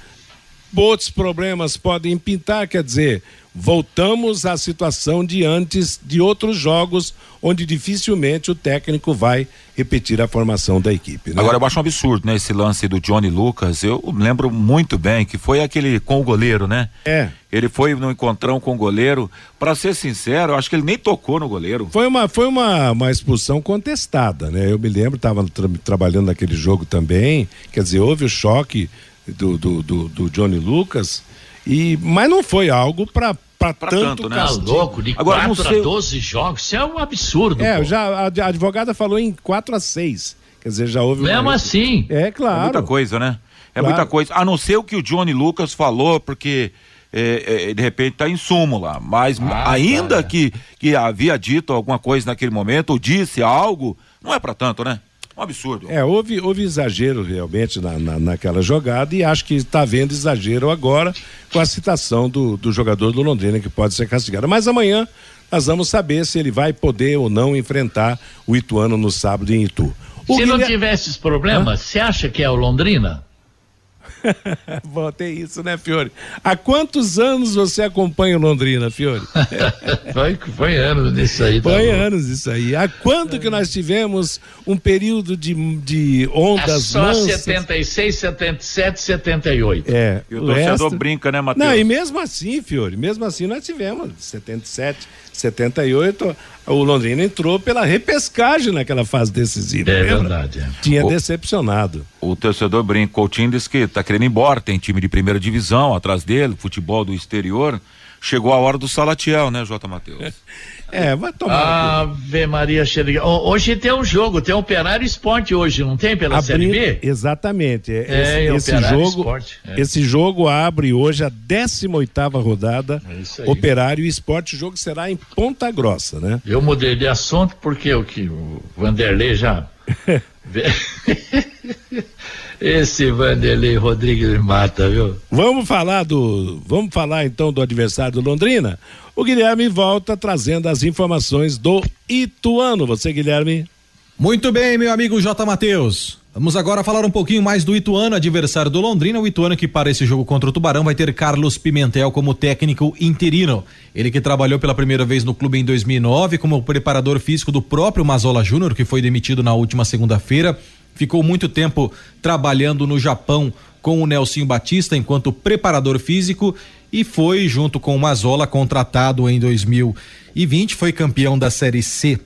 Outros problemas podem pintar, quer dizer, voltamos à situação de antes de outros jogos, onde dificilmente o técnico vai repetir a formação da equipe. Né? Agora eu acho um absurdo, né? Esse lance do Johnny Lucas, eu lembro muito bem que foi aquele com o goleiro, né? É. Ele foi no encontrão com o goleiro. Para ser sincero, eu acho que ele nem tocou no goleiro. Foi uma, foi uma, uma expulsão contestada, né? Eu me lembro, estava tra trabalhando naquele jogo também. Quer dizer, houve o choque do, do, do, do Johnny Lucas, e, mas não foi algo para para tanto, tanto né? castigo. Tá louco, de Agora, 4 não sei- a 12 jogos, isso é um absurdo. É, pô. já, a, a advogada falou em 4 a 6 Quer dizer, já houve. Mesmo uma... assim. É, claro. É muita coisa, né? É Claro. muita coisa. A não ser o que o Johnny Lucas falou, porque é, é, de repente está em súmula. Mas Ah, ainda que, que havia dito alguma coisa naquele momento, ou disse algo, não é para tanto, né? Um absurdo. É, houve, houve exagero realmente na, na, naquela jogada e acho que está havendo exagero agora com a citação do, do jogador do Londrina que pode ser castigado. Mas amanhã nós vamos saber se ele vai poder ou não enfrentar o Ituano no sábado em Itu. O Se não Guilherme- tivesse esses problemas, você acha que é o Londrina? Bom, tem isso, né, Fiore? Há quantos anos você acompanha o Londrina, Fiore? foi, foi anos disso aí. tá Foi louco. anos isso aí. Há quanto que nós tivemos um período de, de ondas É só mansas? 76, 77, 78. É. E o torcedor brinca, né, Matheus? Não, e mesmo assim, Fiore, mesmo assim nós tivemos 77, 78, o Londrina entrou pela repescagem naquela fase decisiva. É lembra? verdade, é. Tinha O- decepcionado. O torcedor brinca, Coutinho disse que tá querendo ir embora, tem time de primeira divisão atrás dele, futebol do exterior. Chegou a hora do Salatiel, né, J. Matheus? É, vai tomar. Ave Maria Xeriga. Ho- Hoje tem um jogo, tem Operário Esporte hoje, não tem pela Série B? Exatamente. É, É, esse, esse Operário jogo, Esporte, é. esse jogo abre hoje a 18ª rodada. É. Operário e Esporte. O jogo será em Ponta Grossa, né? Eu mudei de assunto porque o que o Vanderlei já. Esse Vanderlei Rodrigues mata, viu? Vamos falar do, vamos falar então do adversário do Londrina. O Guilherme volta trazendo as informações do Ituano. Você, Guilherme? Muito bem, meu amigo J. Matheus. Vamos agora falar um pouquinho mais do Ituano, adversário do Londrina. O Ituano que para esse jogo contra o Tubarão vai ter Carlos Pimentel como técnico interino. Ele que trabalhou pela primeira vez no clube em 2009 como preparador físico do próprio Mazola Júnior, que foi demitido na última segunda-feira. Ficou muito tempo trabalhando no Japão com o Nelsinho Batista enquanto preparador físico e foi, junto com o Mazola, contratado em 2020. Foi campeão da Série C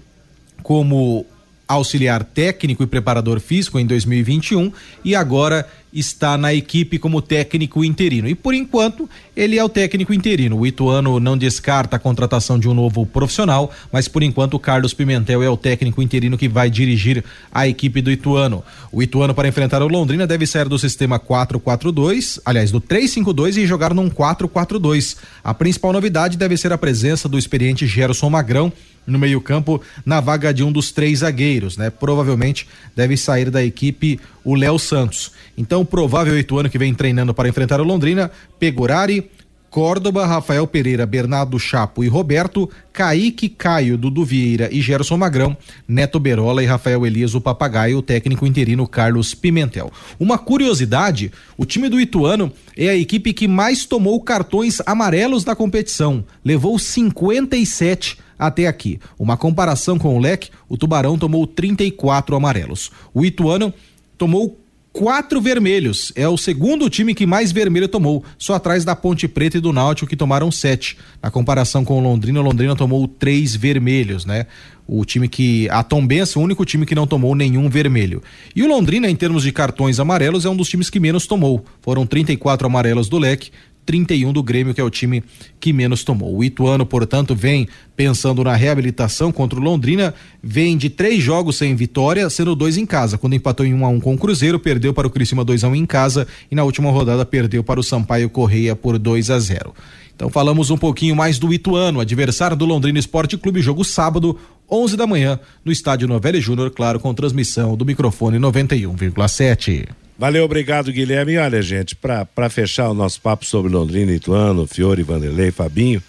como auxiliar técnico e preparador físico em 2021 e agora está na equipe como técnico interino. E por enquanto, ele é o técnico interino. O Ituano não descarta a contratação de um novo profissional, mas por enquanto o Carlos Pimentel é o técnico interino que vai dirigir a equipe do Ituano. O Ituano para enfrentar o Londrina deve sair do sistema 4-4-2, aliás, do 3-5-2 e jogar num 4-4-2. A principal novidade deve ser a presença do experiente Gerson Magrão no meio-campo na vaga de um dos três zagueiros, né? Provavelmente deve sair da equipe o Léo Santos. Então, o provável Ituano que vem treinando para enfrentar o Londrina, Pegorari, Córdoba, Rafael Pereira, Bernardo Chapo e Roberto, Kaique, Caio, Dudu Vieira e Gerson Magrão, Neto Berola e Rafael Elias, o papagaio, o técnico interino Carlos Pimentel. Uma curiosidade, o time do Ituano é a equipe que mais tomou cartões amarelos da competição, levou 57 até aqui. Uma comparação com o Leque, o Tubarão tomou 34 amarelos. O Ituano tomou quatro vermelhos. É o segundo time que mais vermelho tomou, só atrás da Ponte Preta e do Náutico que tomaram sete. Na comparação com o Londrina, o Londrina tomou três vermelhos, né? O time que a Tombense, o único time que não tomou nenhum vermelho. E o Londrina, em termos de cartões amarelos, é um dos times que menos tomou. Foram 34 amarelos do Leque, 31 do Grêmio, que é o time que menos tomou. O Ituano, portanto, vem pensando na reabilitação contra o Londrina, vem de três jogos sem vitória, sendo dois em casa. Quando empatou em 1 um a 1 um com o Cruzeiro, perdeu para o Criciúma 2 a 1 um em casa e na última rodada perdeu para o Sampaio Correia por 2 a 0. Então falamos um pouquinho mais do Ituano, adversário do Londrina Esporte Clube, jogo sábado, 11 da manhã, no estádio Novelli Júnior, claro, com transmissão do microfone 91,7. Valeu, obrigado, Guilherme. E olha, gente, para fechar o nosso papo sobre Londrina, Ituano, Fiore, Vanderlei, Fabinho,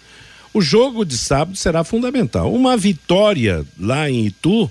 o jogo de sábado será fundamental. Uma vitória lá em Itu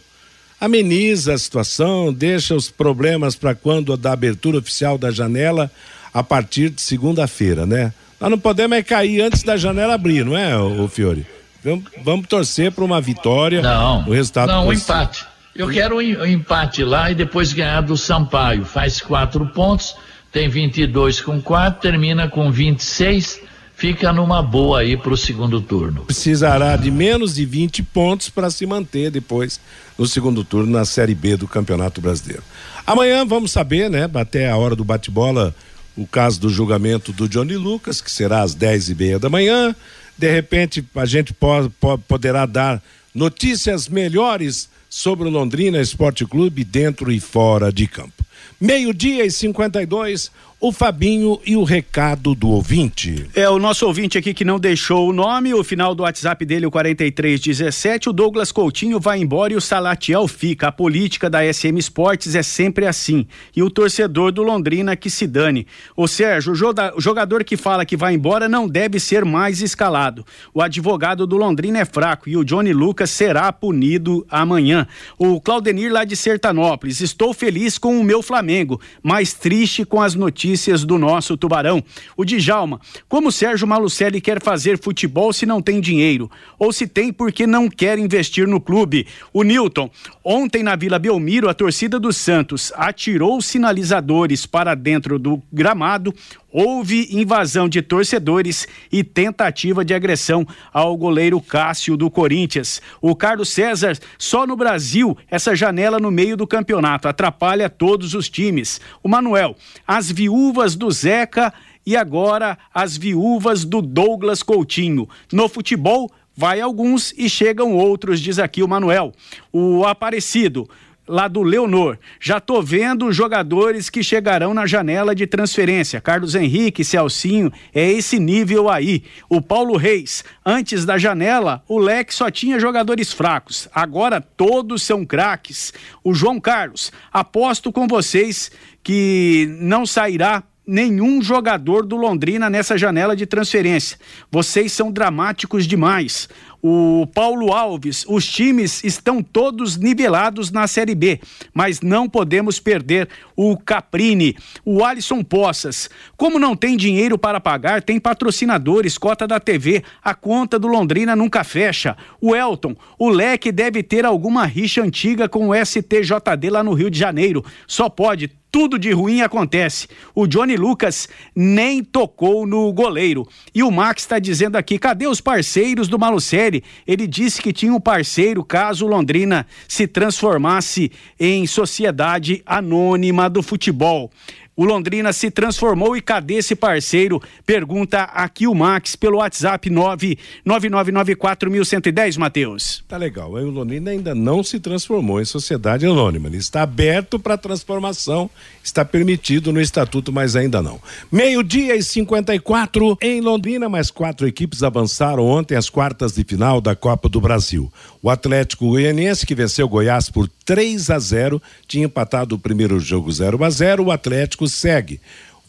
ameniza a situação, deixa os problemas para quando da abertura oficial da janela a partir de segunda-feira, né? Nós não podemos é cair antes da janela abrir, não é, o Fiore? Vamos, vamos torcer para uma vitória. Não. O resultado Não, um empate. Eu quero um em- empate lá e depois ganhar do Sampaio. Faz quatro pontos, tem 22 com quatro, termina com 26, fica numa boa aí pro segundo turno. Precisará de menos de 20 pontos para se manter depois no segundo turno na Série B do Campeonato Brasileiro. Amanhã vamos saber, né? Até a hora do bate-bola, o caso do julgamento do Johnny Lucas, que será às 10 e meia da manhã. De repente, a gente po- po- poderá dar notícias melhores sobre o Londrina Esporte Clube dentro e fora de campo. Meio-dia e 52, o Fabinho e o recado do ouvinte. É o nosso ouvinte aqui que não deixou o nome, o final do WhatsApp dele, o 4317. O Douglas Coutinho vai embora e o Salatiel fica. A política da SM Esportes é sempre assim. E o torcedor do Londrina que se dane. Ô Sérgio, o jogador que fala que vai embora não deve ser mais escalado. O advogado do Londrina é fraco e o Johnny Lucas será punido amanhã. O Claudenir lá de Sertanópolis. Estou feliz com o meu Flamengo, mas triste com as notícias do nosso Tubarão. O Djalma, como Sérgio Malucelli quer fazer futebol se não tem dinheiro? Ou se tem porque não quer investir no clube? O Newton, ontem na Vila Belmiro, a torcida do Santos atirou sinalizadores para dentro do gramado. Houve invasão de torcedores e tentativa de agressão ao goleiro Cássio do Corinthians. O Carlos César, só no Brasil, essa janela no meio do campeonato atrapalha todos os times. O Manuel, as viúvas do Zeca e agora as viúvas do Douglas Coutinho. No futebol, vai alguns e chegam outros, diz aqui o Manuel. O Aparecido, lá do Leonor. Já tô vendo os jogadores que chegarão na janela de transferência. Carlos Henrique, Celcinho, é esse nível aí. O Paulo Reis, antes da janela, o leque só tinha jogadores fracos. Agora todos são craques. O João Carlos, aposto com vocês que não sairá nenhum jogador do Londrina nessa janela de transferência. Vocês são dramáticos demais. O Paulo Alves, os times estão todos nivelados na Série B, mas não podemos perder o Caprini, o Alisson Poças. Como não tem dinheiro para pagar, tem patrocinadores, cota da TV, a conta do Londrina nunca fecha. O Elton, o Leque deve ter alguma rixa antiga com o STJD lá no Rio de Janeiro. Só pode tudo de ruim acontece. O Johnny Lucas nem tocou no goleiro. E o Max está dizendo aqui: cadê os parceiros do Malucelli? Ele disse que tinha um parceiro caso Londrina se transformasse em sociedade anônima do futebol. O Londrina se transformou e cadê esse parceiro? Pergunta aqui o Max pelo WhatsApp 999941110, Matheus. Tá legal. O Londrina ainda não se transformou em sociedade anônima. Ele está aberto para transformação, está permitido no estatuto, mas ainda não. Meio-dia e 54 em Londrina, mais quatro equipes avançaram ontem às quartas de final da Copa do Brasil. O Atlético Goianiense, que venceu Goiás por 3 a 0, tinha empatado o primeiro jogo 0 a 0. O Atlético segue.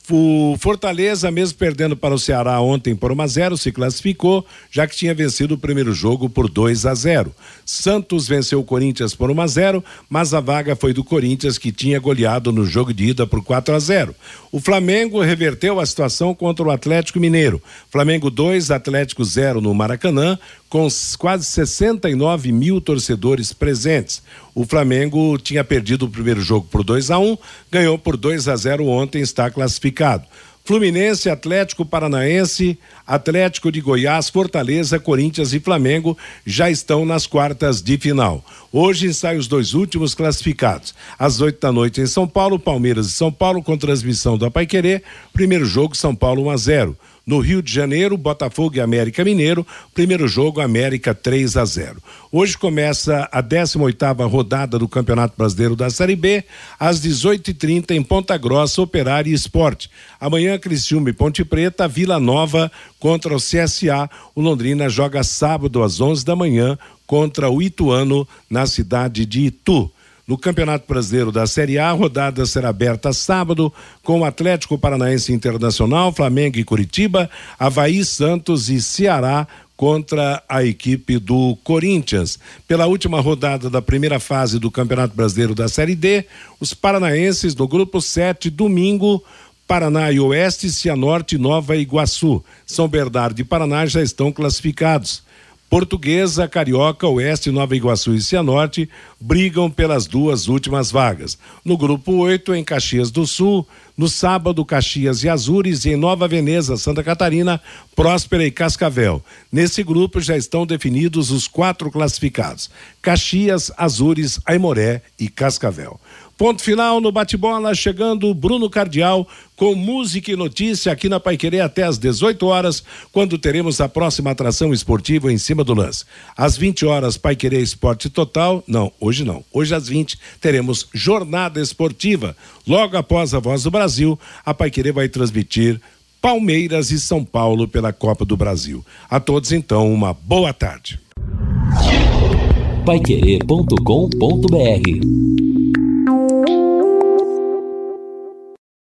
O Fortaleza, mesmo perdendo para o Ceará ontem por 1 a 0, se classificou, já que tinha vencido o primeiro jogo por 2 a 0. Santos venceu o Corinthians por 1 a 0, mas a vaga foi do Corinthians que tinha goleado no jogo de ida por 4 a 0. O Flamengo reverteu a situação contra o Atlético Mineiro. Flamengo 2, Atlético 0 no Maracanã, com quase 69 mil torcedores presentes. O Flamengo tinha perdido o primeiro jogo por 2 a 1, ganhou por 2 a 0 ontem, está classificado. Fluminense, Atlético Paranaense, Atlético de Goiás, Fortaleza, Corinthians e Flamengo já estão nas quartas de final. Hoje saem os dois últimos classificados. Às oito da noite em São Paulo, Palmeiras e São Paulo com transmissão do Apaiquerê. Primeiro jogo, São Paulo 1 a 0. No Rio de Janeiro, Botafogo e América Mineiro, primeiro jogo América 3 a 0. Hoje começa a 18ª rodada do Campeonato Brasileiro da Série B, às 18h30 em Ponta Grossa, Operário e Esporte. Amanhã Criciúma e Ponte Preta, Vila Nova contra o CSA. O Londrina joga sábado às 11 da manhã contra o Ituano na cidade de Itu. No Campeonato Brasileiro da Série A, a rodada será aberta sábado com o Atlético Paranaense Internacional, Flamengo e Curitiba, Havaí, Santos e Ceará contra a equipe do Corinthians. Pela última rodada da primeira fase do Campeonato Brasileiro da Série D, os paranaenses no grupo 7, domingo, Paraná e Oeste, Cianorte Nova Iguaçu. São Bernardo e Paraná já estão classificados. Portuguesa, Carioca, Oeste, Nova Iguaçu e Cianorte brigam pelas duas últimas vagas. No grupo 8, em Caxias do Sul, no sábado, Caxias e Azures e em Nova Veneza, Santa Catarina, Próspera e Cascavel. Nesse grupo já estão definidos os quatro classificados: Caxias, Azures, Aimoré e Cascavel. Ponto final no bate-bola, chegando Bruno Cardial com música e notícia aqui na Paiquerê até às 18 horas, quando teremos a próxima atração esportiva em cima do lance. Às 20 horas, Paiquerê Esporte Total. Não, hoje não. Hoje às 20 teremos jornada esportiva. Logo após a Voz do Brasil, a Paiquerê vai transmitir Palmeiras e São Paulo pela Copa do Brasil. A todos, então, uma boa tarde. Paiquerê.com.br Thank you.